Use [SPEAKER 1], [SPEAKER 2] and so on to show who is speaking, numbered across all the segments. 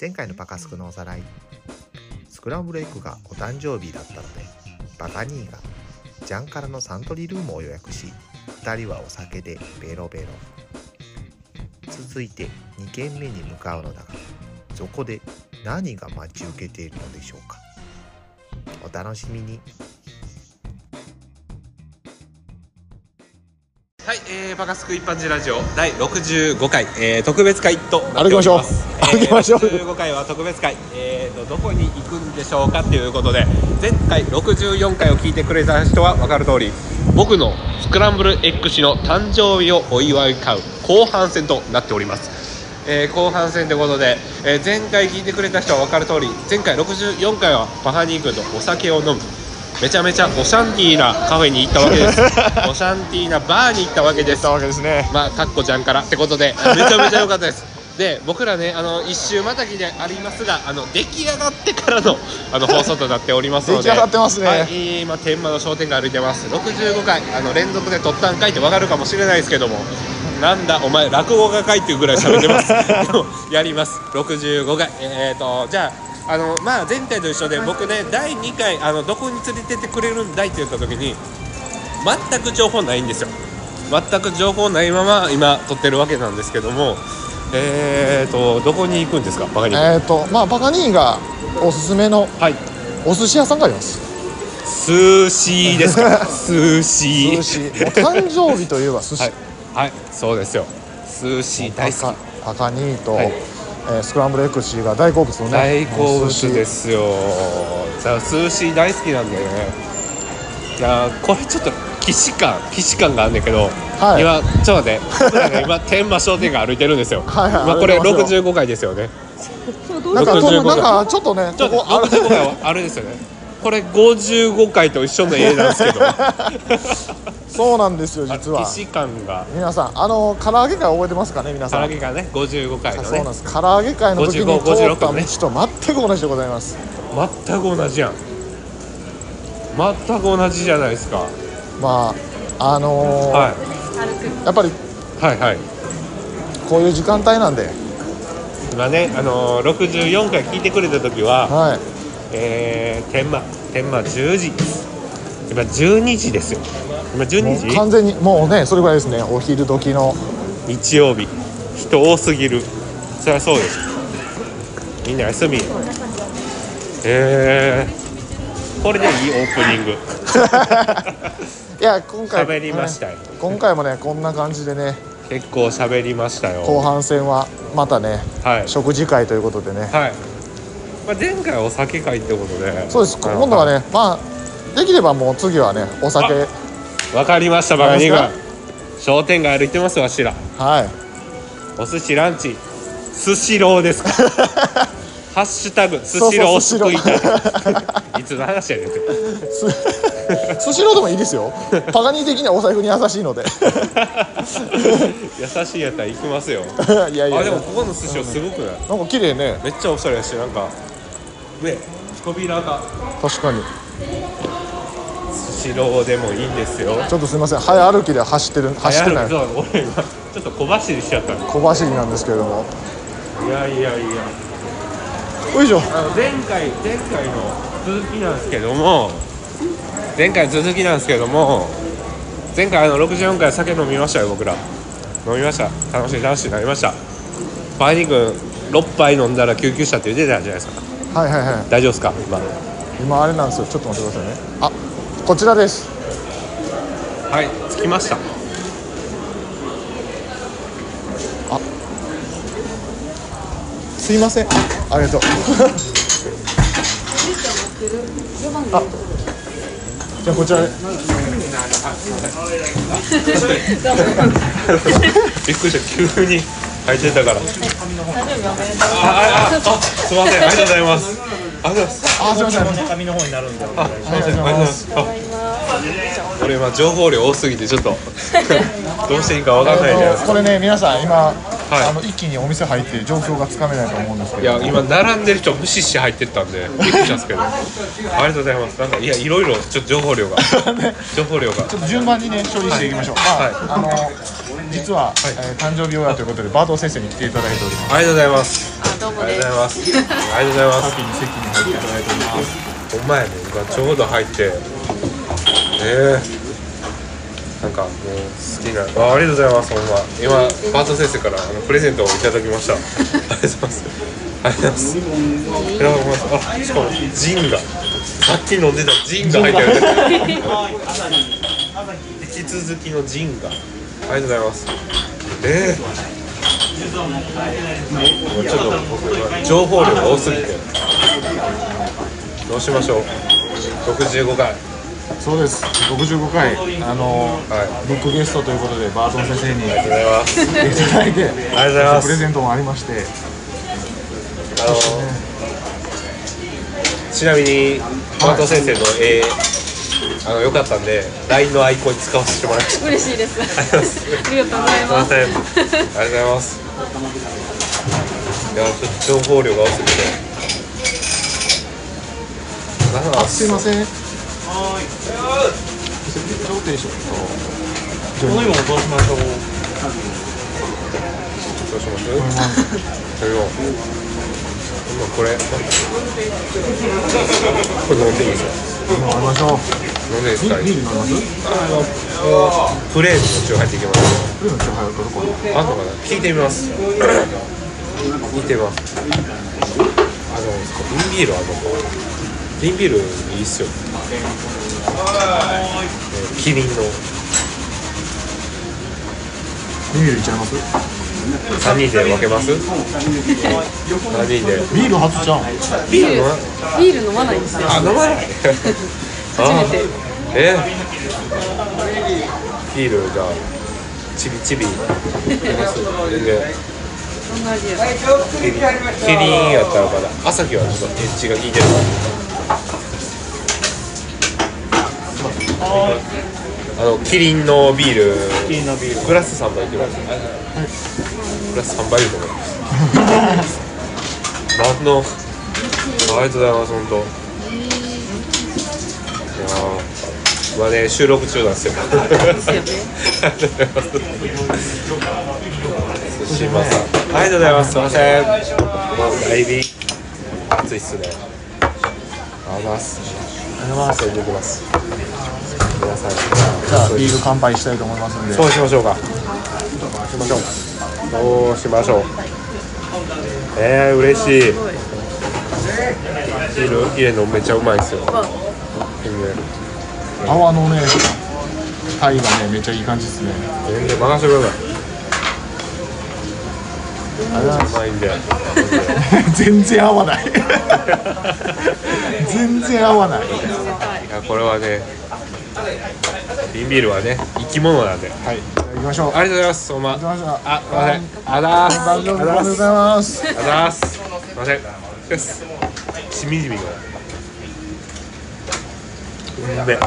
[SPEAKER 1] 前回のパカスクのおさらい。スクランブルエッグがお誕生日だったのでバカ兄がジャンカラのサントリールームを予約し2人はお酒でベロベロ。続いて2軒目に向かうのだがそこで何が待ち受けているのでしょうか。お楽しみに。
[SPEAKER 2] はい、えー、バカスク一般人ラジオ第65回、えー、特別会となっております
[SPEAKER 3] 歩きましょう。
[SPEAKER 2] えー65回は特別会、えーと、どこに行くんでしょうかということで前回64回を聞いてくれた人は分かる通り僕のスクランブル X の誕生日をお祝い買う後半戦となっております。えー後半戦ということで、えー前回聞いてくれた人は分かる通り前回64回はパハニー君とお酒を飲むめちゃめちゃオシャンティーなカフェに行ったわけです。オシャンティーなバーに行ったわけです。
[SPEAKER 3] たわけですね。
[SPEAKER 2] まあかっこちゃんからってことでめちゃめちゃ良かったですで僕らねあの一周またぎでありますがあの出来上がってからのあの 放送となっておりますので
[SPEAKER 3] 出来上がってますね。
[SPEAKER 2] はい、今天満の商店街歩いてます。65回あの連続で撮ったんかいって分かるかもしれないですけどもなんだお前落語家かいっていうぐらい喋ってます。やります。65回。えっ、ー、とじゃああのまあ前回と一緒で僕ね第2回あのどこに連れてってくれるんだいって言った時に全く情報ないんですよ。全く情報ないまま今撮ってるわけなんですけどもえーとどこに行くんですか？バカに
[SPEAKER 3] えっ、とまあバカ兄がおすすめの
[SPEAKER 2] はい。
[SPEAKER 3] お寿司屋さんがあります。
[SPEAKER 2] 寿司ですか？寿司。
[SPEAKER 3] 寿司。もう誕生日といえば寿司、
[SPEAKER 2] はい、はい、そうですよ。寿司大好き。
[SPEAKER 3] バカバカ兄と、
[SPEAKER 2] はい。
[SPEAKER 3] えースクランブルエクシーが大好物のね
[SPEAKER 2] 大好物ですよ。じゃあ寿司大好きなんでねいやーこれちょっと既視感既視感があんねんけど、
[SPEAKER 3] はい。
[SPEAKER 2] 今ちょっと待って。僕らね今天満商店街歩いてるんですよ。
[SPEAKER 3] はいはい。
[SPEAKER 2] 今これ
[SPEAKER 3] 歩いてますよ。
[SPEAKER 2] 65回ですよね。
[SPEAKER 3] なんか
[SPEAKER 2] 65
[SPEAKER 3] なんかちょっとね
[SPEAKER 2] ちょっと
[SPEAKER 3] ここある
[SPEAKER 2] 65回はあれですよね。これ55回と一緒の家なんですけど。
[SPEAKER 3] そうなんですよ実は。
[SPEAKER 2] 既視感が。
[SPEAKER 3] 皆さんあの唐揚げ会覚えてますかね皆
[SPEAKER 2] 唐
[SPEAKER 3] さん。
[SPEAKER 2] 揚げがね55回のね。
[SPEAKER 3] そうなんです。唐揚げ会の時に
[SPEAKER 2] 55
[SPEAKER 3] 通った
[SPEAKER 2] 56
[SPEAKER 3] 道
[SPEAKER 2] ね
[SPEAKER 3] と全く同じでございます。
[SPEAKER 2] 全く同じやん全く同じじゃないですか、
[SPEAKER 3] まああのー
[SPEAKER 2] はい、
[SPEAKER 3] やっぱり
[SPEAKER 2] はいはい。
[SPEAKER 3] こういう時間帯なんで。
[SPEAKER 2] 今ね、あのー、64回聞いてくれた時は、
[SPEAKER 3] はい。
[SPEAKER 2] えー、天満天満10時。今12時ですよ。今12
[SPEAKER 3] もう
[SPEAKER 2] 時
[SPEAKER 3] 完全にもうねそれぐらいですね。お昼時の。
[SPEAKER 2] 日曜日。人多すぎる。そりゃそうです。みんな休み。えー、これでいいオープニング。
[SPEAKER 3] いや今回
[SPEAKER 2] 喋りましたよ。
[SPEAKER 3] ね今回もねこんな感じでね
[SPEAKER 2] 結構喋りましたよ。
[SPEAKER 3] 後半戦はまたね
[SPEAKER 2] はい。
[SPEAKER 3] 食事会ということでね。
[SPEAKER 2] はい、まあ、前回はお酒会ってことで。
[SPEAKER 3] そうです。今度はねまあできればもう次はねお酒。
[SPEAKER 2] わかりましたバカニが。
[SPEAKER 3] 何で
[SPEAKER 2] 商店街歩いてますわしら。
[SPEAKER 3] はい。
[SPEAKER 2] お寿司ランチ。スシローですか？ハッシュタグスシローを救いた。いいつの話やねん。
[SPEAKER 3] スシローでもいいですよ。パガニー的にはお財布に優しいので。
[SPEAKER 2] 優しいやったら行きますよ。
[SPEAKER 3] いやいや
[SPEAKER 2] あでもここの寿司はすごくない？
[SPEAKER 3] なんか綺麗ね。
[SPEAKER 2] めっちゃおしゃれやしなんか上扉が。
[SPEAKER 3] 確かに。
[SPEAKER 2] スシローでもいいんですよ。
[SPEAKER 3] ちょっとすみません。早歩きで走ってる走ってない。
[SPEAKER 2] ちょっと小走りしちゃった。の
[SPEAKER 3] 小走りなんですけれども。
[SPEAKER 2] いやいやいや
[SPEAKER 3] よいしょ。
[SPEAKER 2] あの前回前回の続きなんですけども。前回の続きなんですけども。前回あの64回酒飲みましたよ僕ら。飲みました。楽しい楽しいなりました。バイニー君6杯飲んだら救急車って言ってたじゃないですか。
[SPEAKER 3] はいはいはい。
[SPEAKER 2] 大丈夫ですか？今。
[SPEAKER 3] 今あれなんですよ。ちょっと待ってくださいね。あこちらです。
[SPEAKER 2] はい着きました
[SPEAKER 3] すいません。ありがとう。あ。じゃあこちらで
[SPEAKER 2] びっくりした。急に入ってたから。ああああすいません。ありがとうございます。ありがとうございます。
[SPEAKER 3] あすいません。
[SPEAKER 4] 紙の方になるんで。
[SPEAKER 2] あすいませんありがとうございます今情報量多すぎてちょっと。どうしていいかわかんないじゃないですか
[SPEAKER 3] これね皆さん今、
[SPEAKER 2] い。
[SPEAKER 3] あの一気にお店入って状況がつかめないと思うんですけど。
[SPEAKER 2] いや今並んでる人無視して入ってったんでびっくりしたんですけど。ありがとうございます。なんかいやいろいろちょっと情報量が。情報量が。
[SPEAKER 3] ちょっと順番にね処理していきましょう、
[SPEAKER 2] はい。
[SPEAKER 3] まあ、あの実は、えー誕生日親ということでバード先生に来ていただいております。
[SPEAKER 2] ありがとうございます。ありがとうございます。ありがとうございます。
[SPEAKER 3] 先に席に入っていただいております。
[SPEAKER 2] ほんまやね。今ちょうど入って。ええなんかもう好きなあありがとうございますほんま。今パート先生からあのプレゼントをいただきました。ありがとうございます。ありがとうございます。います。あしかもジンがさっき飲んでたジンが入ってる。引き続きのジンが。ありがとうございます。ええもうちょっと僕情報量が多すぎて。どうしましょう。65回。
[SPEAKER 3] そうです。65回あの
[SPEAKER 2] はい。
[SPEAKER 3] ビッグゲストということでバートン先生に
[SPEAKER 2] ありがとうございます。
[SPEAKER 3] 来ていただいて
[SPEAKER 2] ありがとうございます。
[SPEAKER 3] プレゼントもありまして。
[SPEAKER 2] あのちなみにマト先生の絵あの良かったんで LINE のアイコンに使わせてもらいました。
[SPEAKER 4] 嬉しいです。ありがとうござい
[SPEAKER 2] す。いま
[SPEAKER 4] ます。
[SPEAKER 2] ありがとうございます。いやちょっと情報量が多すぎて。
[SPEAKER 3] すいません上定食と
[SPEAKER 2] どうしましょうどうしますそれを今これこれ飲んでい。い。ですか
[SPEAKER 3] 飲みましょう
[SPEAKER 2] 飲んでい。い。ですか
[SPEAKER 3] ビール飲みます
[SPEAKER 2] プレーンの一応入ってい。きます
[SPEAKER 3] プレーンのチョハイを取るこ
[SPEAKER 2] あんのかな聞い。てみます聞い。てみますあの瓶ビールあの瓶ビールいいっすよ。えーキリンの。
[SPEAKER 3] ビールいっちゃいます
[SPEAKER 2] ？3人で分けます？3人で。
[SPEAKER 3] ビール初ちゃん。
[SPEAKER 2] ビール。飲ま
[SPEAKER 4] ビール飲まないんですよ。
[SPEAKER 2] あ飲まない。
[SPEAKER 4] 初めて。
[SPEAKER 2] えビールじゃあちびちび。キリンやったらまだ。朝日はちょっとエッジが効いてるあのキリンのビール。キリンのビール。グラス3杯い。けます。グラス3杯いると思います。何のありがとうございます本当。いやーまあね収録中なんですよ
[SPEAKER 4] ですよね。
[SPEAKER 2] 寿司まさん。ありがとうございます。すいません。だいぶ暑いっすねありがとうございます。ありがとうございます。行きます皆さん
[SPEAKER 3] じゃあビール乾杯したいと思いますんで。
[SPEAKER 2] そうしましょうか。しましょう。そうしましょう。えー、嬉しい。ビール入れるのめっちゃうまいっすよ。
[SPEAKER 3] 泡のねタイがねめっちゃいい感じですね。
[SPEAKER 2] 全然任せてください
[SPEAKER 3] 全然合わない 全然合わない
[SPEAKER 2] いやこれはね瓶ビールはね生き物なんで
[SPEAKER 3] はい行きましょう
[SPEAKER 2] ありがとうございます。おま。
[SPEAKER 3] ありがとうございました
[SPEAKER 2] あ、すいません。あだーす。
[SPEAKER 3] 誕生日おめでとうございます
[SPEAKER 2] ありがとうございます。すいません。です。しみじみの。うんめ。うん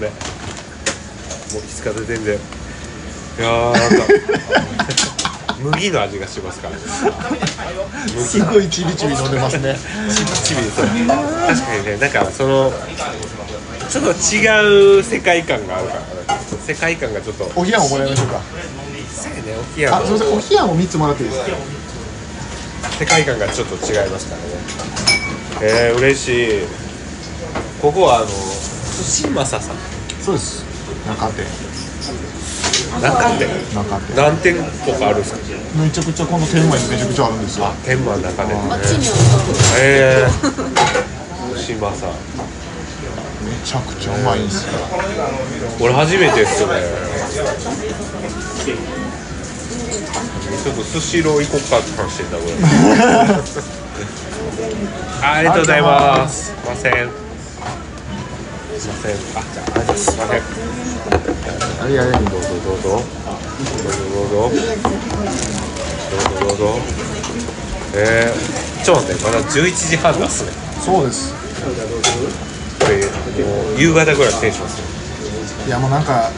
[SPEAKER 2] め。もうきつかった全然。いやーなんか麦の味がしますから。
[SPEAKER 3] すごいちびちび飲んでますね。
[SPEAKER 2] ちびちびですよ確かにねなんかそのちょっと違う世界観があるから世界観がちょっと。
[SPEAKER 3] お冷やももらいましょうか。
[SPEAKER 2] そうやねお冷や
[SPEAKER 3] あすみませんお冷やも三つもらっていいですか？
[SPEAKER 2] 世界観がちょっと違いますからね。えー、嬉しい。ここはあの寿司正さん。
[SPEAKER 3] そうです。中店
[SPEAKER 2] 中で
[SPEAKER 3] 中店
[SPEAKER 2] 何店舗かあるんですか？
[SPEAKER 3] めちゃくちゃこの天満にめちゃくちゃあるんですよ。
[SPEAKER 2] 天満中でね。
[SPEAKER 4] あっちにあった
[SPEAKER 2] えー、寿司正
[SPEAKER 3] めちゃくちゃうまいんですよ。
[SPEAKER 2] 俺初めてですよね。ちょっとスシロー行こっかって話してんだこれ。あ ありがとうございます。すいません。すいません。あじゃあありがとうございます。すいません
[SPEAKER 3] ありがとう
[SPEAKER 2] どうぞどうぞ。どうぞどうぞ。どうぞどうぞ。えー、ちょっと待ってまだ11時半だっすね。
[SPEAKER 3] そうです。
[SPEAKER 2] これもう夕方ぐらいテンションっすよ
[SPEAKER 3] いやもうなんか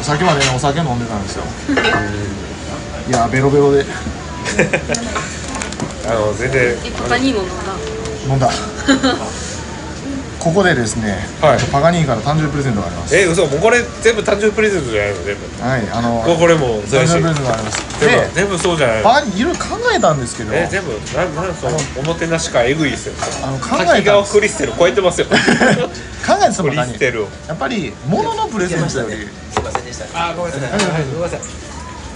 [SPEAKER 3] さっきまでねお酒飲んでたんですよ。いやベロベロで。
[SPEAKER 2] あの全然
[SPEAKER 4] え他にも飲んだ。
[SPEAKER 3] 飲んだ ここでですね、
[SPEAKER 2] はい。
[SPEAKER 3] パガニーから誕生日プレゼントがあります。
[SPEAKER 2] え嘘もうこれ全部誕生日プレゼントじゃないの？全部。
[SPEAKER 3] はいあの
[SPEAKER 2] ここれもそう
[SPEAKER 3] 誕生日プレゼントがあります。
[SPEAKER 2] 全
[SPEAKER 3] で
[SPEAKER 2] 部全部そうじゃないの？
[SPEAKER 3] パガニーいろいろ考えたんですけど
[SPEAKER 2] え全部なんなんそのおもてなし感えぐいですよ。
[SPEAKER 3] あの考え
[SPEAKER 2] 滝川
[SPEAKER 3] たんです。
[SPEAKER 2] クリステル超えてますよ。
[SPEAKER 3] 考えてた
[SPEAKER 2] ク
[SPEAKER 3] のが
[SPEAKER 2] リステルを。
[SPEAKER 3] やっぱり物のプレゼントより
[SPEAKER 2] あごめんなさい。ごめんなさい。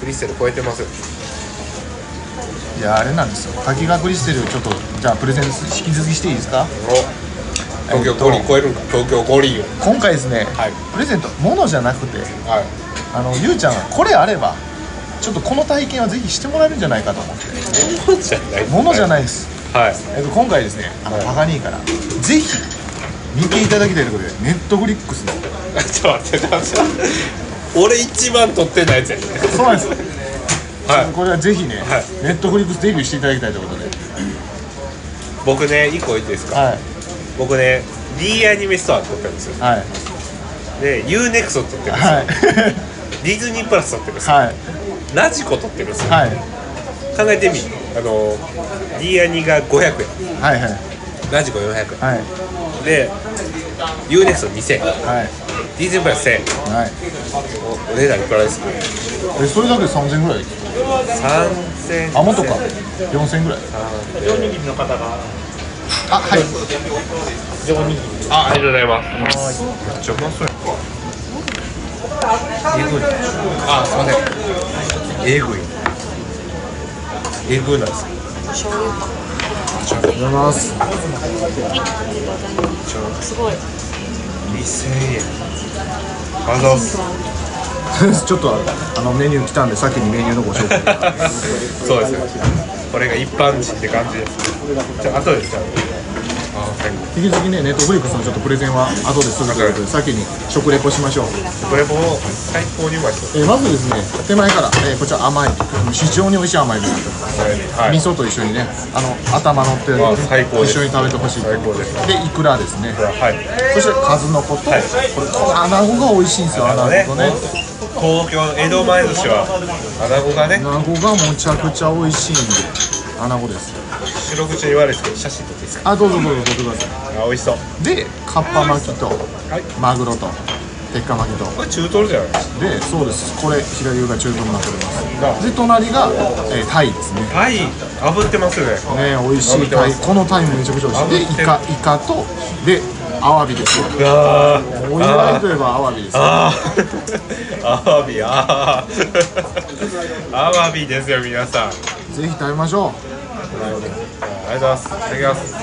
[SPEAKER 2] クリステル超えてますよ。
[SPEAKER 3] いやあれなんですよ。滝川クリステルちょっとじゃあプレゼント引き続きしていいですか？
[SPEAKER 2] お東京五輪超えるんか？東京五輪を。
[SPEAKER 3] 今回ですね、
[SPEAKER 2] はい。
[SPEAKER 3] プレゼント物じゃなくて
[SPEAKER 2] はい。
[SPEAKER 3] あのゆうちゃんがこれあればちょっとこの体験はぜひしてもらえるんじゃないかと思って。
[SPEAKER 2] 物じゃない。
[SPEAKER 3] 物じゃ
[SPEAKER 2] い
[SPEAKER 3] ないです、
[SPEAKER 2] はい。
[SPEAKER 3] えっと、今回ですねあのパガニーからぜひ見ていただきたいところでネットフリックスの。
[SPEAKER 2] あちょっと待って。俺一番取ってないやつやね
[SPEAKER 3] そうなんです。
[SPEAKER 2] はい。
[SPEAKER 3] これはぜひね、
[SPEAKER 2] はい。
[SPEAKER 3] ネットフリックスデビューしていただきたいということで。
[SPEAKER 2] 僕ね一個言っていいですか？
[SPEAKER 3] はい
[SPEAKER 2] 僕ね D アニメストア取ってるんですよ。
[SPEAKER 3] はい。
[SPEAKER 2] で UNEXT 取ってるんですよ。
[SPEAKER 3] はい。
[SPEAKER 2] ディズニープラス取ってるんですよ。
[SPEAKER 3] はい。
[SPEAKER 2] ラジコ取ってるんですよ。
[SPEAKER 3] はい。
[SPEAKER 2] 考えてみ。あの D アニが500円。
[SPEAKER 3] はいはい。
[SPEAKER 2] ラジコ400円。
[SPEAKER 3] はい。
[SPEAKER 2] で UNEXT2000 円
[SPEAKER 3] はい
[SPEAKER 2] ディズニープラス1000円。
[SPEAKER 3] はい。
[SPEAKER 2] おお値段いくらですか？
[SPEAKER 3] えそれだけで3000ぐらい
[SPEAKER 2] ？3000
[SPEAKER 3] あもっとか。4000ぐらいあはい。
[SPEAKER 2] あありがとうございます。めっちゃうまそうやえぐいあすいません。えぐいえぐなんですよ
[SPEAKER 3] ありがとうございます。
[SPEAKER 4] すごい。
[SPEAKER 2] 2000円ありがとうございます。
[SPEAKER 3] ちょっとあのメニュー来たんで先にメニューのご紹介。
[SPEAKER 2] そうですねこれが一般人って感じです。じゃあ後でじゃあ
[SPEAKER 3] 引き続きねネットフリックスのちょっとプレゼンは後でするということで先に食レポしましょう、
[SPEAKER 2] これも最高にうまい。で
[SPEAKER 3] えーまずですね手前から、えーこちら甘い非常に美味しい甘いになってます
[SPEAKER 2] はい。
[SPEAKER 3] 味噌と一緒にねあの頭乗ってる
[SPEAKER 2] あ最高です
[SPEAKER 3] 一緒に食べてほしい。
[SPEAKER 2] 最高です
[SPEAKER 3] でイクラですね。
[SPEAKER 2] はい。
[SPEAKER 3] そして数の子と、
[SPEAKER 2] はい。
[SPEAKER 3] これこの穴子が美味しいんですよ穴子とね。
[SPEAKER 2] 東京の江戸前寿司は穴子がね。
[SPEAKER 3] 穴子がむちゃくちゃ美味しいんで穴子です
[SPEAKER 2] 白口に言われるんですけど写真撮っていいですか？
[SPEAKER 3] あどうぞどうぞ取ってくださ
[SPEAKER 2] あ美味しそう。
[SPEAKER 3] いでカッパ巻きと
[SPEAKER 2] はい。
[SPEAKER 3] マグロと鉄火巻きと。
[SPEAKER 2] これ中トロじゃない？ですか
[SPEAKER 3] でそうです。これ左上が中トロになっております。で隣が、えータイですね。
[SPEAKER 2] タイ？炙ってますよね。
[SPEAKER 3] ね美味しいタイ。このタイもめちゃくちゃ美味しい。でイカイカとでアワビですよ。
[SPEAKER 2] うわ
[SPEAKER 3] お祝いといえばアワビですよ。
[SPEAKER 2] あー。アワビあー。アワビですよ皆さん。
[SPEAKER 3] ぜひ食べましょ
[SPEAKER 2] ありがとうございます。いただきます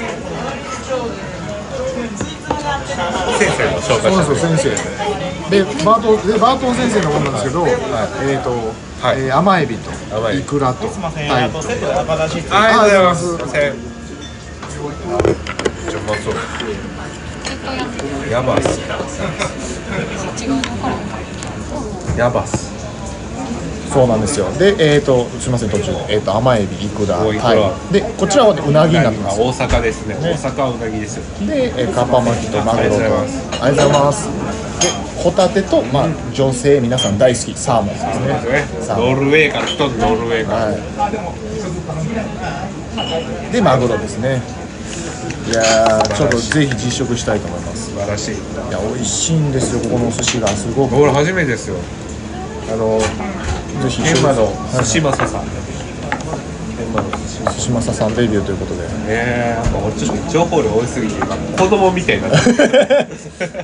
[SPEAKER 2] 先生の紹
[SPEAKER 3] うそうなんです先生でバートンでバートン先生のものなんですけど、えっ、と、
[SPEAKER 2] はい。
[SPEAKER 3] えー甘エビとイクラと。タイと
[SPEAKER 2] ありがとうございます。すいません。めっちゃうまそうヤバス。ヤバス
[SPEAKER 3] そうなんですよ。でえっ、とすみません途中で、えー、と甘エビイクラ。
[SPEAKER 2] おイクラ
[SPEAKER 3] タイでこちらはうなぎになってます
[SPEAKER 2] 大阪ですね。大阪はうなぎですよ。
[SPEAKER 3] で、えー、カッパ巻きとマグロと。
[SPEAKER 2] ありがとうございます。
[SPEAKER 3] でホタテと、まあ、女性皆さん大好き。サーモンですね。
[SPEAKER 2] ね。ノルウェーから一つノルウェーから。
[SPEAKER 3] はい。でマグロですね。いやーちょっとぜひ実食したいと思います。
[SPEAKER 2] 素晴らしい。
[SPEAKER 3] いや美味しいんですよここのお寿司が。すごく。
[SPEAKER 2] 俺初めてですよ。あの
[SPEAKER 3] ぜひ
[SPEAKER 2] 現場の
[SPEAKER 3] はい
[SPEAKER 2] 寿司正さん。
[SPEAKER 3] 寿司マサさんデビューということで。
[SPEAKER 2] ええ俺ちょっと情報量多すぎて今子供みたいにな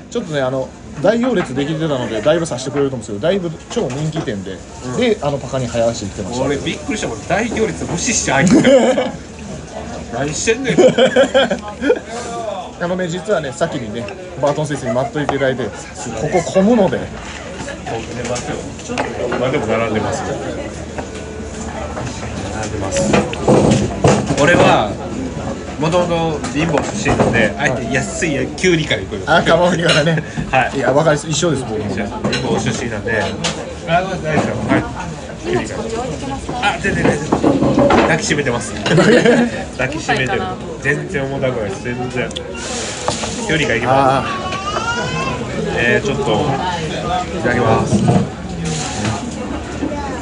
[SPEAKER 3] ちょっとねあの大行列できてたのでだいぶさせてくれると思うんですけどだいぶ超人気店で、であのパカに早足行ってました。
[SPEAKER 2] 俺びっくりしたもん。大行列無視して入ってた。何してんねん。
[SPEAKER 3] あのね実はね先にねバートン先生に待っといていただいてここ混むので
[SPEAKER 2] 並んでますよ。まあでも並んでます。よ並んでます。俺はもともと貧乏出身なんであえて安いきゅうりから行くよ
[SPEAKER 3] あカモフリからね。
[SPEAKER 2] はい。
[SPEAKER 3] いや分かります一緒です僕も。
[SPEAKER 2] 貧乏出身なんで。あ大丈夫。ですよはいきゅうりか？らあ全然全然抱きしめてます。抱きしめてる全然重たくないです。全然。きゅうりから行きます。
[SPEAKER 3] あ
[SPEAKER 2] えー、ちょっといただきます。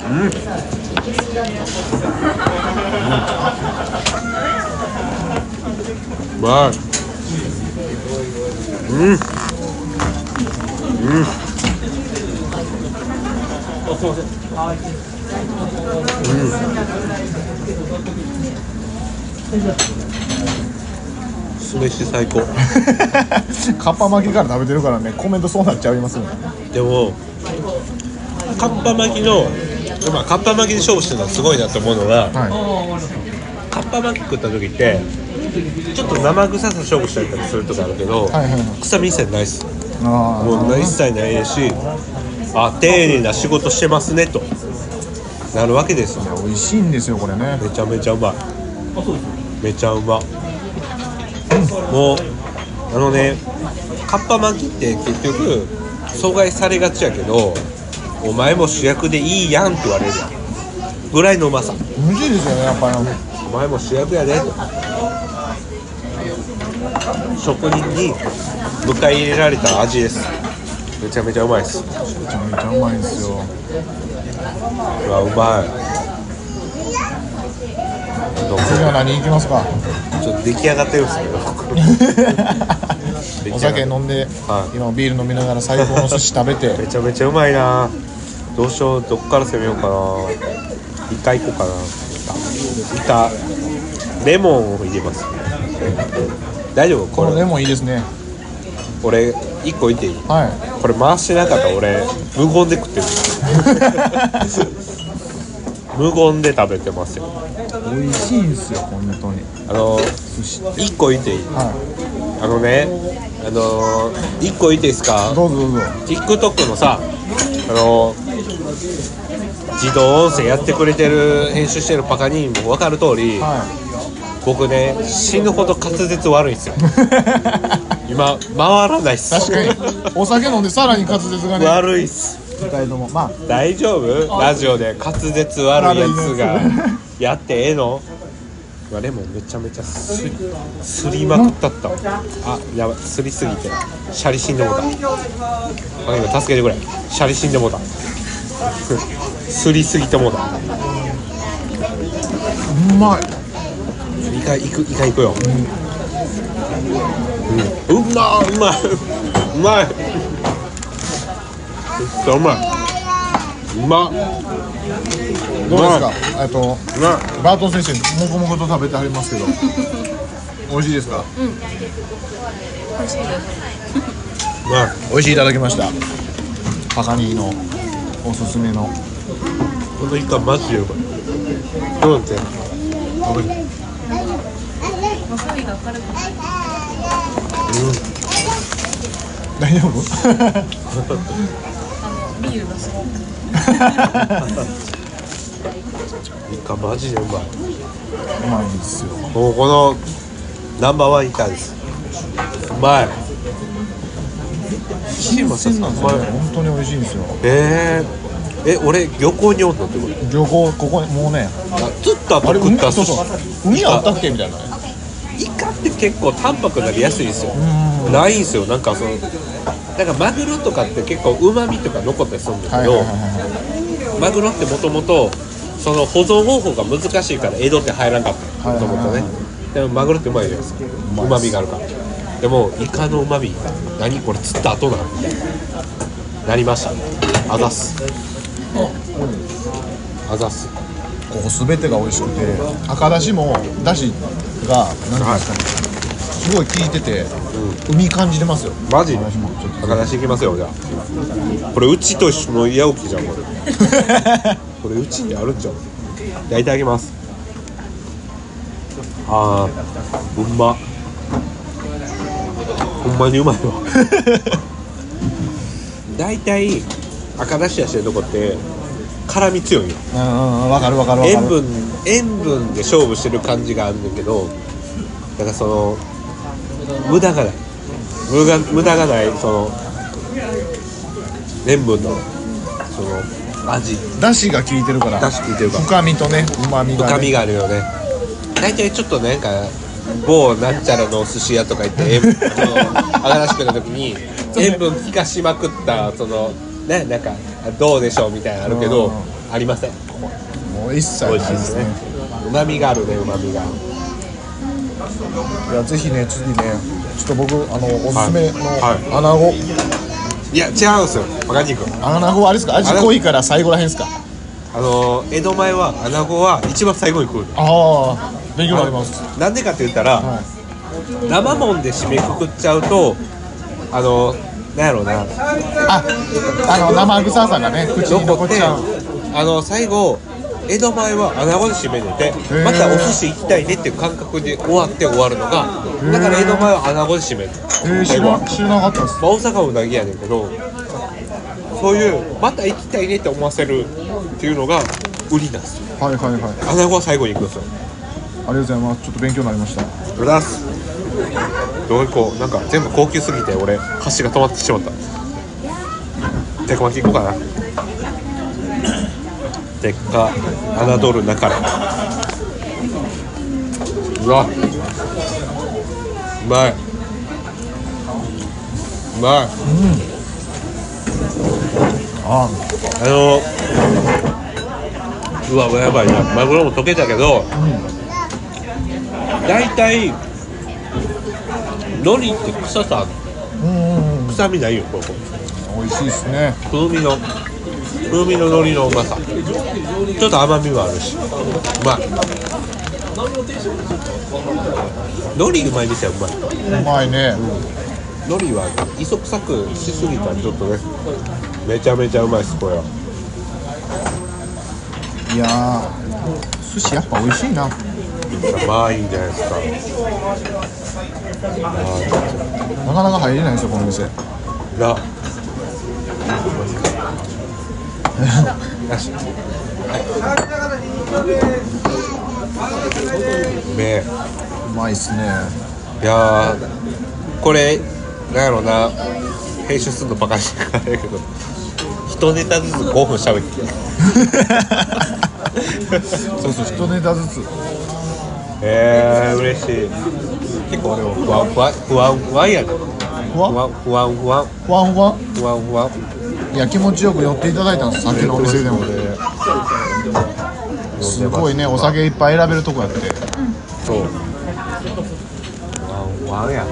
[SPEAKER 2] うん、うん、わあうんうん酢飯最高。
[SPEAKER 3] カッパ巻きから食べてるからねコメントそうなっちゃいますよね
[SPEAKER 2] でもカッパ巻きのまあカッパ巻きで勝負してるのはすごいなと思うのは
[SPEAKER 3] は
[SPEAKER 2] カッパ巻き食った時ってちょっと生臭さ勝負したりするとかあるけど、
[SPEAKER 3] いはいはいはい。
[SPEAKER 2] 臭み一切ないっす。
[SPEAKER 3] あ
[SPEAKER 2] もう一切ないしあ丁寧な仕事してますねと。なるわけですよ。
[SPEAKER 3] あ美味しいんですよこれね。
[SPEAKER 2] めちゃめちゃうまい。めちゃうまもうあのねカッパ巻きって結局阻害されがちやけどお前も主役でいいやんって言われるやん。ぐらいのうまさ。
[SPEAKER 3] 美味しいですよねやっぱり。め
[SPEAKER 2] お前も主役やで。と職人に迎え入れられた味です。めちゃめちゃうまいです。
[SPEAKER 3] ちゃめちゃうまいんですよ。
[SPEAKER 2] うわうまいどうも
[SPEAKER 3] 次は何行きますか？
[SPEAKER 2] ちょっと出来上がってるんですけど。
[SPEAKER 3] お酒飲んで、
[SPEAKER 2] はい。
[SPEAKER 3] 今ビール飲みながら最高の寿司食べて。
[SPEAKER 2] めちゃめちゃうまいな。どうしようどっから攻めようかな。イカ行こうかな。イカレモンを入れます。大丈夫？これ。
[SPEAKER 3] レモンいいですね。
[SPEAKER 2] 俺1個いっていい？
[SPEAKER 3] は
[SPEAKER 2] これ回してなかったら俺無言で食ってる無言で食べてますよ。
[SPEAKER 3] い美味しいんですよ本当に。
[SPEAKER 2] あの
[SPEAKER 3] 寿司
[SPEAKER 2] 1個いっていい？
[SPEAKER 3] は
[SPEAKER 2] あのねあの1個いいですか？
[SPEAKER 3] いどうぞどうぞ。
[SPEAKER 2] TikTok のさあの自動音声やってくれてる編集してるパカにも分かる通り、
[SPEAKER 3] は
[SPEAKER 2] 僕ね死ぬほど滑舌悪いんですよ。今回らないっす。
[SPEAKER 3] い確かに。お酒飲んでさらに滑舌がね。
[SPEAKER 2] 悪いっす
[SPEAKER 3] 二人とも。まあ。
[SPEAKER 2] 大丈夫？ラジオで滑舌悪いやつがやってええの？まあレモンめちゃめちゃすりすりまくったった。わあやばい。すりすぎて。シャリ死んでもうた。あ今助けてくれ。シャリ死んでもうた。すりすぎてもうた。
[SPEAKER 3] うまい。
[SPEAKER 2] イカ行くイカ行くよ。うん、うまいうまい。うまいちゃうまい。うまっ。
[SPEAKER 3] どうですか？えっと
[SPEAKER 2] うまい。
[SPEAKER 3] バートン選手もこもこと食べてはりますけど。美味しいですか？
[SPEAKER 4] 美味しいで
[SPEAKER 2] まい。
[SPEAKER 3] 美味しいいただきました。パカニーのおすすめの。
[SPEAKER 2] このイカマジでうまい。どうなってんの？
[SPEAKER 4] わさびが軽く
[SPEAKER 3] 大丈夫？
[SPEAKER 4] ビールがすごく。
[SPEAKER 2] イカマジでうまい。う
[SPEAKER 3] まいんですよ。
[SPEAKER 2] もうこのナンバーワンイカです。うまい。
[SPEAKER 3] 新鮮なんですよね。
[SPEAKER 2] うまい。
[SPEAKER 3] 本当に美味しいんですよ。
[SPEAKER 2] えー、え俺漁港におんのってこと？
[SPEAKER 3] 旅行ここにもうね。
[SPEAKER 2] あ釣った後
[SPEAKER 3] あれ海
[SPEAKER 2] 食った寿
[SPEAKER 3] そうそう。
[SPEAKER 2] 司
[SPEAKER 3] 海あったっけみたいなね。
[SPEAKER 2] イカって結構淡白になりやすいんですよ。
[SPEAKER 3] うん。
[SPEAKER 2] ないんですよ。なんかそのなんかマグロとかって結構うまみとか残ったりするんだけど、
[SPEAKER 3] はいはいはいは
[SPEAKER 2] マグロってもともとその保存方法が難しいから江戸って入らんかった
[SPEAKER 3] はい
[SPEAKER 2] もともとねでもマグロってうまいじゃないですか
[SPEAKER 3] う
[SPEAKER 2] まみがあるから。でもイカのうまみ何これ釣った後なのみたいな。なりましたあざっす。あざっす。
[SPEAKER 3] いここ全てが美味しくて赤だしもだしが何ですかねすごい効いてて海感じてますよ。
[SPEAKER 2] マジ？
[SPEAKER 3] 赤だしもちょっと。
[SPEAKER 2] 赤出しいきますよじゃあ。これうちと一緒の矢置きじゃんこれ。これうちにあるんじゃん。じゃあいただきます。あーうま。っほんまにうまいわ。大体赤だしやしてるとこって辛み強いよ。
[SPEAKER 3] うんうんうんわかるわかるわかる。
[SPEAKER 2] 塩分塩分で勝負してる感じがあるんだけどだからその無駄がない。無駄無駄がないその塩分のその味。
[SPEAKER 3] だしが効いてるから。
[SPEAKER 2] 出し効いてるから。
[SPEAKER 3] 深みとねうまみが、ね、
[SPEAKER 2] 深みがあるよね。大体ちょっとなんか某なんちゃらのお寿司屋とか行って 塩分新しくなった時に塩分効かしまくったそのねなんかどうでしょうみたいなのあるけど
[SPEAKER 3] うん。
[SPEAKER 2] ありません。
[SPEAKER 3] もう一切ないですね。
[SPEAKER 2] うまみがあるねうまみが
[SPEAKER 3] いやぜひね次ねちょっと僕あのおすすめの
[SPEAKER 2] はい
[SPEAKER 3] 穴子、
[SPEAKER 2] い。や違うんですよ。バカ肉。
[SPEAKER 3] 穴子あれですか？味濃いから最後らへんですか？
[SPEAKER 2] あの江戸前は穴子は一番最後に食うの。
[SPEAKER 3] ああ勉強になります。
[SPEAKER 2] なんでかって言ったら、
[SPEAKER 3] は
[SPEAKER 2] 生もんで締めくくっちゃうとあのなんやろうな。
[SPEAKER 3] ああの生臭さがね口に残
[SPEAKER 2] っ
[SPEAKER 3] ちゃう。
[SPEAKER 2] あの最後江戸前は穴子で締めてて
[SPEAKER 3] ー。
[SPEAKER 2] またお寿司行きたいねっていう感覚で終わって終わるのがだから江戸前は穴子で締める
[SPEAKER 3] えー、知ら知らなかったです。
[SPEAKER 2] まあ、大阪はうなぎやねんけどそういうまた行きたいねって思わせるっていうのが売りなんですよ。
[SPEAKER 3] はいはいはい。あり
[SPEAKER 2] 穴子は最後に行くんですよ。
[SPEAKER 3] がとうございます。ちょっと勉強になりました。
[SPEAKER 2] うございます。どういこうなんか全部高級すぎて俺箸が止まってしまった。鉄火巻き行こうかな鉄火侮るなかれ。うわ。うまい。うまい。
[SPEAKER 3] あ
[SPEAKER 2] あのうわやばいな。マグロも溶けたけど、大体海苔って臭さ
[SPEAKER 3] うんうんうん。
[SPEAKER 2] 臭みないよここ。
[SPEAKER 3] 美味しいですね。
[SPEAKER 2] 風味の風味の海苔のうまさ。ちょっと甘みもあるし。うまい。海苔うまいですようまい。う
[SPEAKER 3] まいね。
[SPEAKER 2] 海苔は磯臭くしすぎたらちょっとねめちゃめちゃうまいですこれは。い
[SPEAKER 3] やー寿司やっぱ美味しいな。
[SPEAKER 2] まあいいんじゃないですか。
[SPEAKER 3] なかなか入れないですよこの店。
[SPEAKER 2] ラよしめえ
[SPEAKER 3] うまいっすね。
[SPEAKER 2] いやーこれなんやろな編集するのバカにしてからやけど一ネタずつ5分喋って。
[SPEAKER 3] そうそう一ネタずつ。
[SPEAKER 2] えー、嬉しい。結構俺も不安不安不安不安やね
[SPEAKER 3] ふわ
[SPEAKER 2] 不安不安不安。
[SPEAKER 3] ふわんふわん
[SPEAKER 2] 不安不安。
[SPEAKER 3] いや気持ちよく寄っていただいたんですさっきのお店でも。すごいねお酒いっぱい選べるとこやって。
[SPEAKER 2] そう。不安不安や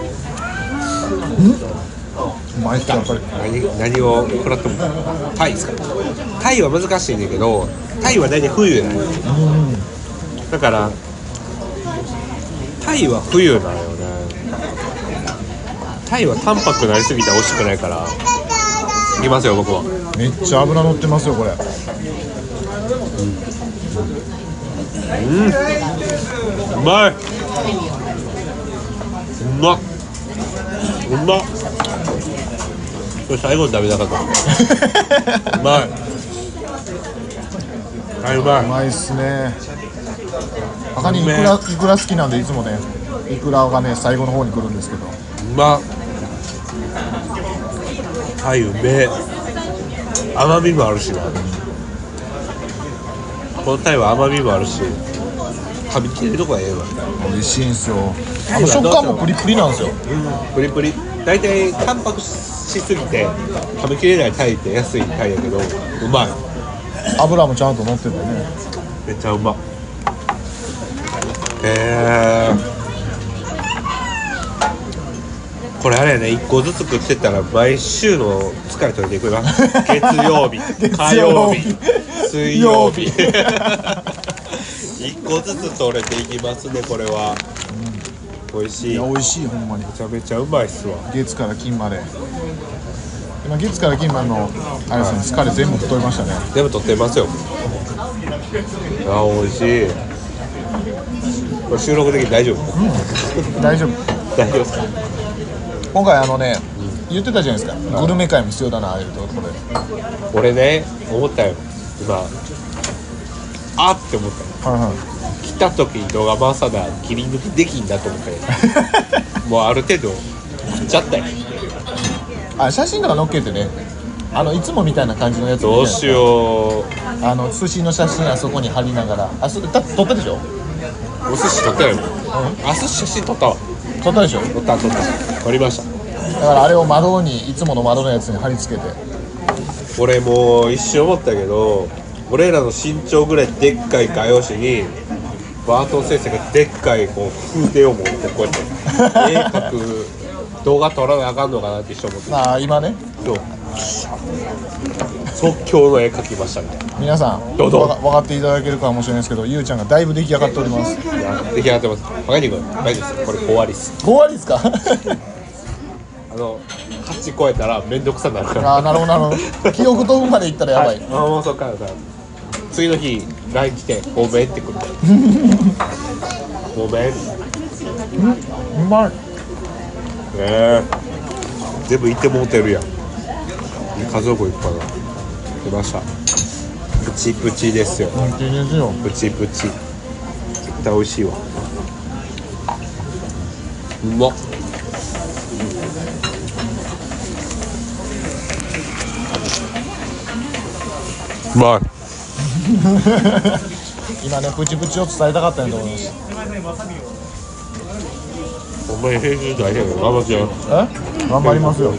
[SPEAKER 3] うまいっすやっぱり。
[SPEAKER 2] 何何を食らってもタイですか？タイは難しいんだけどタイは大体冬なのだからタイは冬なのよね。タイは淡白くなりすぎて美味しくないからいきますよ僕は。
[SPEAKER 3] めっちゃ脂乗ってますよこれ。
[SPEAKER 2] うまい。うまっ。うまっ。これ最後に食べたかった。うまい。はいうまい。
[SPEAKER 3] うまいっすね。他にいくらいくら好きなんでいつもねいくらがね最後の方に来るんですけど。
[SPEAKER 2] うまっはいうめえ甘みもあるしな。このタイは甘みもあるし噛み切れるとこはええわ。
[SPEAKER 3] 美味しいんすよ。あの食感もプリプリなんですよ。
[SPEAKER 2] プリプリ。大体タンパクしすぎて食べきれないタイって安いタイやけどうまい。
[SPEAKER 3] 油もちゃんと乗っててね。
[SPEAKER 2] めっちゃうまっへえこれあれやね1個ずつ食ってたら毎週の疲れ取れていくな月曜日 火曜日水曜日。1個ずつ取れていきますねこれは、美味しい。め
[SPEAKER 3] いや美味しいほんまに。
[SPEAKER 2] ちゃめちゃうまいっすわ。
[SPEAKER 3] 月から金まで。今月から金までのあれですね疲れ全部太りましたね。
[SPEAKER 2] 全部取ってますよ。あ美味しい。これ収録的に大丈夫？
[SPEAKER 3] 大丈夫。
[SPEAKER 2] 大丈夫ですか？
[SPEAKER 3] 今回あのね言ってたじゃないですか。グルメ会も必要だなああいうところで。
[SPEAKER 2] 俺ね思ったよ。今あって思ったよ
[SPEAKER 3] はいはい。
[SPEAKER 2] 来た時に動画回さな切り抜きできんだと思ったよ もうある程度切っちゃったよ。
[SPEAKER 3] あ写真とか載っけてね。あのいつもみたいな感じのやつ
[SPEAKER 2] どうしよう。
[SPEAKER 3] あの寿司の写真あそこに貼りながら。あそだ撮ったでしょ？
[SPEAKER 2] お寿司撮ったよ。あ寿司写真撮ったわ
[SPEAKER 3] 撮ったでしょ？
[SPEAKER 2] 撮った撮った。撮りました。
[SPEAKER 3] だからあれを窓にいつもの窓のやつに貼り付けて。
[SPEAKER 2] 俺もう一瞬思ったけど俺らの身長ぐらいでっかい画用紙にバートン先生がでっかいこう風艇を持ってこうやって絵描く動画撮らなあかんのかなって一緒思って
[SPEAKER 3] まあ今ね。
[SPEAKER 2] そう即興の絵描きましたみたいな。
[SPEAKER 3] 皆さん
[SPEAKER 2] どうぞ。
[SPEAKER 3] 分かっていただけるかもしれないですけどゆうちゃんがだいぶ出来上がっております。
[SPEAKER 2] 出来上がってます。バカニ君大丈夫ですこれ終わりっす。
[SPEAKER 3] 終わりですか？
[SPEAKER 2] あの8超えたら面倒くさになるから。
[SPEAKER 3] ああなるほどなるほど。記憶飛ぶまでいったらやばい、
[SPEAKER 2] あもうそっか。次の日 LINE 来て「ごめん」ってくる。ごめ。ん？
[SPEAKER 3] うまい。
[SPEAKER 2] ええ。全部いてもうてるやん。家族いっぱいだ出ました。プチプチですよ。
[SPEAKER 3] ですよ。
[SPEAKER 2] プチプチ。絶対美味しいわ。うまっうまい。
[SPEAKER 3] 今ねプチプチを伝えたかったんやと思います。
[SPEAKER 2] お前編集大変や頑張ってよ
[SPEAKER 3] え？頑張りますよ。
[SPEAKER 2] う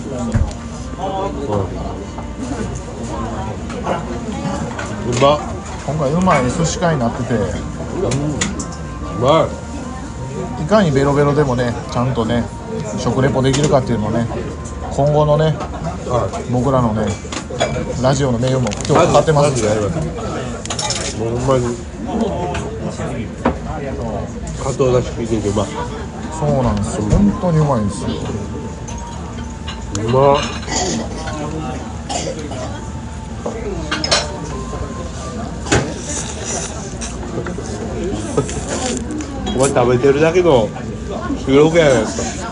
[SPEAKER 2] まっ
[SPEAKER 3] 今回うまい寿司会になってて。
[SPEAKER 2] うまい。
[SPEAKER 3] いかにベロベロでもねちゃんとね食レポできるかっていうのもね今後のね僕らのねラジオの名誉も今日かかってます。
[SPEAKER 2] マジでもうほんまに。加藤だし聞いててうまい。
[SPEAKER 3] そうなんですよ。本当にうまいんですよ。
[SPEAKER 2] うまっお前食べてるだけの収録やないですか。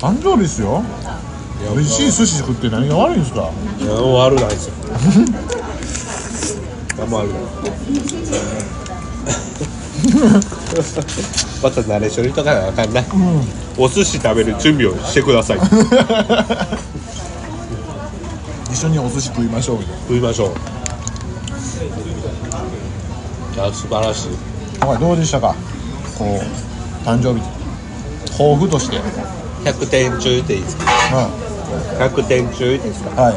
[SPEAKER 3] 誕生日ですよ。美味しい寿司食って何が悪いんですか。
[SPEAKER 2] いやもう悪ないですよ。あんま悪ない。またナレーションにとかなあかんな、お寿司食べる準備をしてください。
[SPEAKER 3] 一緒にお寿司食いましょうみたい
[SPEAKER 2] 食いましょう。いや素晴らしい。
[SPEAKER 3] な今回どうでしたか？こう誕生日。抱負として。
[SPEAKER 2] 100点中でいいですか？
[SPEAKER 3] は
[SPEAKER 2] 100点中でいいですか？
[SPEAKER 3] い、はい、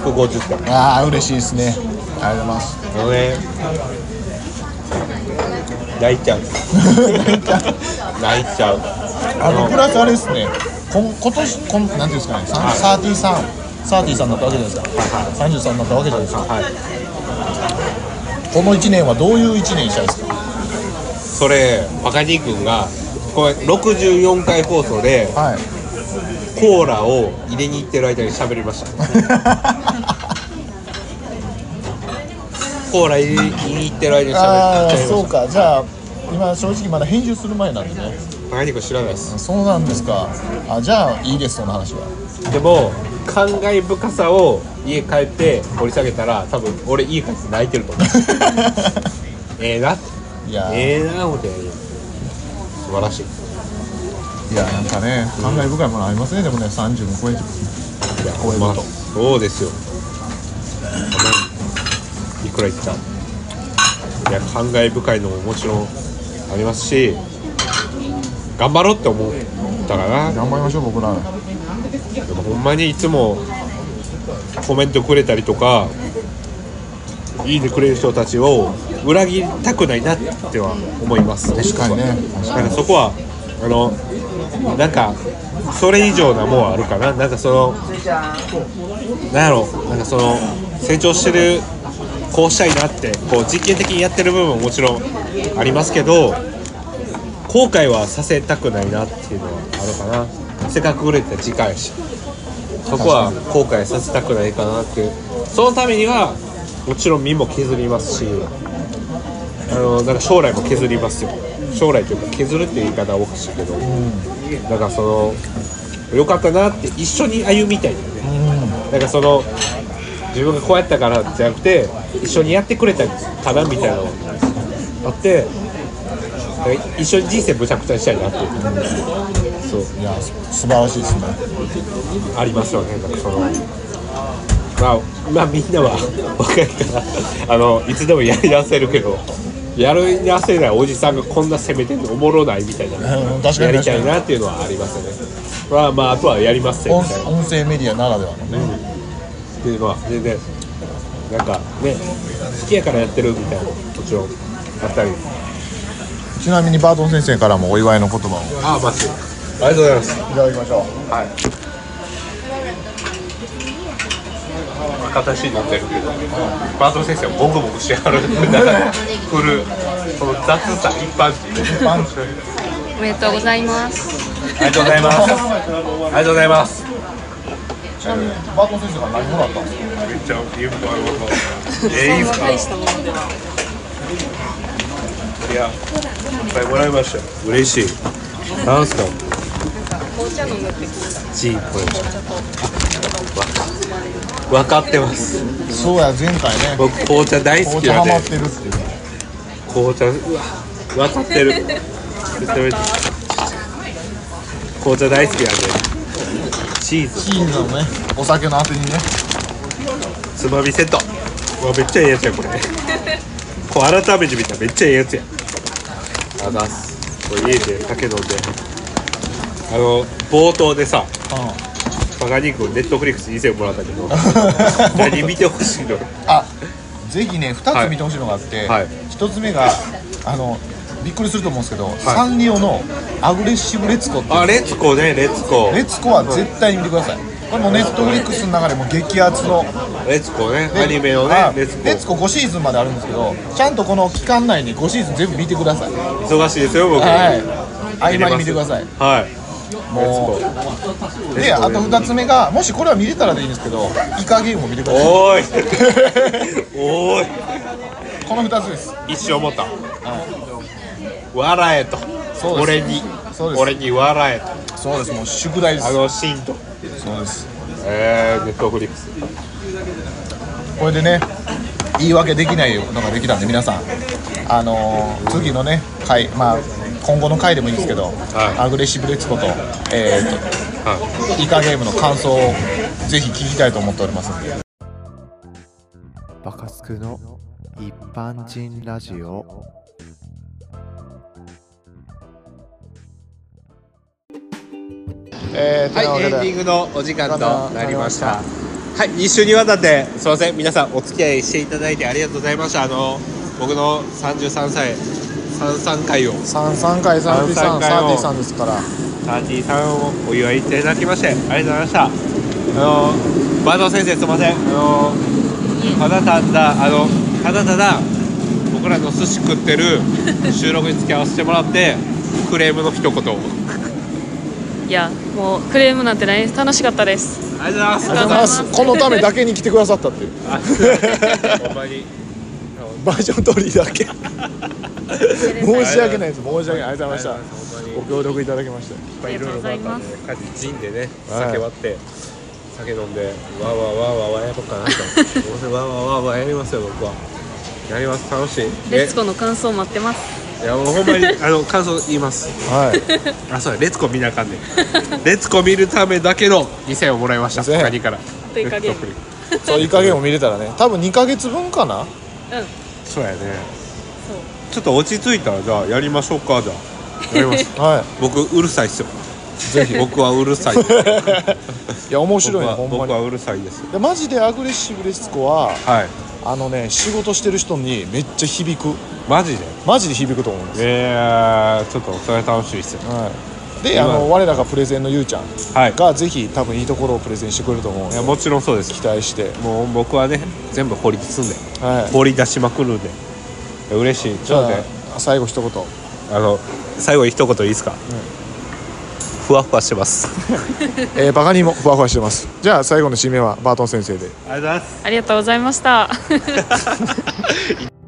[SPEAKER 2] 150点。
[SPEAKER 3] ああ嬉しいですね。ありがとうございます。
[SPEAKER 2] あのね泣いちゃう。泣いちゃう。
[SPEAKER 3] あのプラスあれですね。今年こんなんていうんですかね。サーティさんサーティさんになったわけじゃないですか。33になったわけじゃないですか。
[SPEAKER 2] はい
[SPEAKER 3] この1年はどういう1年にしたいですか？
[SPEAKER 2] それバカニー君がこれ64回放送で
[SPEAKER 3] はい。
[SPEAKER 2] コーラを入れに行ってる間に喋りました。コーラ入れに行ってる間に
[SPEAKER 3] ああ
[SPEAKER 2] 喋っちゃいまし
[SPEAKER 3] そうか。じゃあ今正直まだ編集する前なんでね。
[SPEAKER 2] たバカニー君知らないです。
[SPEAKER 3] そうなんですか。あじゃあいいですその話は。
[SPEAKER 2] でも感慨深さを家帰って掘り下げたら多分俺家帰って泣いてると思う。ええな。ええな思って。素晴らしい。
[SPEAKER 3] いやなんかね感慨深いものありますね。でもね30も超えて
[SPEAKER 2] いや
[SPEAKER 3] 超えると
[SPEAKER 2] ま。あそうですよ。いくら言った？いや感慨深いのももちろんありますし頑張ろうって思ったかな。
[SPEAKER 3] 頑張りましょう僕ら
[SPEAKER 2] ほんまにいつもコメントくれたりとかいいねくれる人たちを裏切りたくないなっては思います。
[SPEAKER 3] 確かにね。
[SPEAKER 2] なんかそこはあのなんかそれ以上なもんあるかな。なんかそのなんやろなんかその成長してるこうしたいなってこう実験的にやってる部分ももちろんありますけど後悔はさせたくないなっていうのはあるかなせっかくくれてた時間やし。そこは後悔させたくないかなって。いうそのためにはもちろん身も削りますしあのなんか将来も削りますよ。将来というか削るっていう言い方はおかしいけど、なん。かそのよかったなって一緒に歩みたいんだよね、なん。かその自分がこうやったからじゃなくて一緒にやってくれたかなみたいなの。があって一緒に人生むちゃくちゃにしたいなっていうそう。
[SPEAKER 3] いや素晴らしいですね。
[SPEAKER 2] ありますよね。なんかそのまあまあみんなは若いからあのいつでもやり直せるけどやり直せないおじさんがこんな攻めてるのおもろないみたいなやりたいなっていうのはありますよね。まあまああとはやりますよ
[SPEAKER 3] 音
[SPEAKER 2] みたいな
[SPEAKER 3] 音声メディアならではのね。
[SPEAKER 2] っていうのは全然なんかね好きやからやってるみたいなもちろんあったり。
[SPEAKER 3] ちなみにバートン先生からもお祝いの言葉を。
[SPEAKER 2] ああマジありがとうございます。
[SPEAKER 3] いただきましょう。
[SPEAKER 2] はい。形になってるけど。バートン先生はボクボクしてはるだからフルその雑さ一般人。
[SPEAKER 4] おめでとうございます
[SPEAKER 2] ありがとうございます。ありがとうございます。
[SPEAKER 3] ちなみにバートン先生から何もらったんですか？
[SPEAKER 2] めっちゃいっぱいありますえー、いいですか
[SPEAKER 4] い
[SPEAKER 2] やいっぱいもらいました。よ嬉しい。なんすか？
[SPEAKER 4] 紅茶飲むって聞い
[SPEAKER 2] わかってます
[SPEAKER 3] そうや前回ね。
[SPEAKER 2] 僕紅茶大好きなんで。紅茶う。わ分かってる。紅茶大好きなんで。チーズ。
[SPEAKER 3] チーズのねお酒のあてにね。
[SPEAKER 2] つまみセット。うわめっちゃいいやつやこれ。こう改めて見たらめっちゃいいやつや。あざっす。これ家で酒飲んであの冒頭でさバカ肉ネットフリックス以前もらったけど 何見てほしいの？
[SPEAKER 3] あぜひね2つ見てほしいのがあって、
[SPEAKER 2] はい。
[SPEAKER 3] 1つ目があのびっくりすると思うんですけど、サンリオのアグレッシブレツコって
[SPEAKER 2] あレッツコねレッツコ。
[SPEAKER 3] レツコは絶対に見てください。これもネットフリックスの中でも激アツの。
[SPEAKER 2] レッツコね
[SPEAKER 3] で
[SPEAKER 2] アニメのね
[SPEAKER 3] あ
[SPEAKER 2] レッツコ。
[SPEAKER 3] レツコ5シーズンまであるんですけどちゃんとこの期間内に5シーズン全部見てください。
[SPEAKER 2] 忙しいですよ僕。
[SPEAKER 3] はい。合間に見てください。
[SPEAKER 2] はい
[SPEAKER 3] も
[SPEAKER 2] レ
[SPEAKER 3] う。であと2つ目がもしこれは見れたらでいいんですけどイカゲームを見てください。
[SPEAKER 2] おーい。おーい。
[SPEAKER 3] この2つです。
[SPEAKER 2] 一生思った。笑えと。俺に。俺に笑えと。
[SPEAKER 3] そうです。もう宿題です。
[SPEAKER 2] あのシーンと。
[SPEAKER 3] そうです。
[SPEAKER 2] えー、ネットフリックス。
[SPEAKER 3] これでね言い訳できないのができたんで皆さん。あのー次のね回まあ今後の回でもいいんですけど、
[SPEAKER 2] はい。
[SPEAKER 3] アグレッシブレツコと,、えー、
[SPEAKER 2] は
[SPEAKER 3] とイカゲームの感想をぜひ聞きたいと思っておりますんで。
[SPEAKER 1] バカスクの一般人ラジオ。
[SPEAKER 3] えー、とい
[SPEAKER 2] エンディングのお時間となりました。はい一週にわたってすいません。皆さんお付き合いしていただいてありがとうございました。あの僕の33歳33回を。
[SPEAKER 3] 33回33
[SPEAKER 2] 33回を。
[SPEAKER 3] 33ですから。
[SPEAKER 2] 33をお祝いいただきましてありがとうございました。あのバード先生すいません。あのただただあのただただ僕らの寿司食ってる収録に付き合わせてもらってクレームの一言を。
[SPEAKER 4] いやもうクレームなんてないです。楽しかったです。
[SPEAKER 2] ありがとうございます。
[SPEAKER 3] このためだけに来てくださったっていう。
[SPEAKER 2] あほんまに
[SPEAKER 3] バージョン取りだけ。申し訳ないです。申し訳ない。ありがとうございました。ご協力いただきまして。
[SPEAKER 2] まあいろいろまたね帰ってジンでね
[SPEAKER 3] はい。
[SPEAKER 2] 酒割って酒飲んでわーわーわーわーわーやろうかなと。どうせわーわーわーわーやりますよ僕は。やります。楽しい。
[SPEAKER 4] レッツコの感想待ってます。
[SPEAKER 2] いやもうほんまに あの感想言います。
[SPEAKER 3] はい。
[SPEAKER 2] あそうやレッツコ見なあかんねん。レッツコ見るためだけの2000円をもらいました。
[SPEAKER 3] 2000円
[SPEAKER 2] 何から。
[SPEAKER 3] そういい加減も見れたらね。多分2ヶ月分かな。
[SPEAKER 4] うん
[SPEAKER 2] そうやね。
[SPEAKER 4] そう。
[SPEAKER 2] ちょっと落ち着いたらじゃあやりましょうかじゃあ。やります。
[SPEAKER 3] は
[SPEAKER 2] 僕うるさいっすよ。
[SPEAKER 3] ぜひ。
[SPEAKER 2] 僕はうるさい。
[SPEAKER 3] い いや面白いね
[SPEAKER 2] 僕は
[SPEAKER 3] ほんまに。
[SPEAKER 2] 僕はうるさいです。
[SPEAKER 3] でマジでアグレッシブレスコは
[SPEAKER 2] はい。
[SPEAKER 3] あのね仕事してる人にめっちゃ響く。
[SPEAKER 2] マジで？
[SPEAKER 3] マジで響くと思うんです、
[SPEAKER 2] えー、ちょっとそれ楽しいっすよ。
[SPEAKER 3] はい、であの我らがプレゼンのゆうちゃん
[SPEAKER 2] はい。
[SPEAKER 3] がぜひ多分いいところをプレゼンしてくれると思う
[SPEAKER 2] いやもちろんそうです
[SPEAKER 3] 期待して、
[SPEAKER 2] もう僕はね全部掘り進んで。
[SPEAKER 3] はい、
[SPEAKER 2] 掘り出しまくるんで。嬉しい。ち
[SPEAKER 3] じゃ
[SPEAKER 2] ょっとね
[SPEAKER 3] あ最後一言。
[SPEAKER 2] あの最後に一言いいですか、ふわふわしてます。
[SPEAKER 3] えー、バカにもふわふわしてます。じゃあ最後の締めはバートン先生で。
[SPEAKER 2] ありがとうございます
[SPEAKER 4] ありがとうございました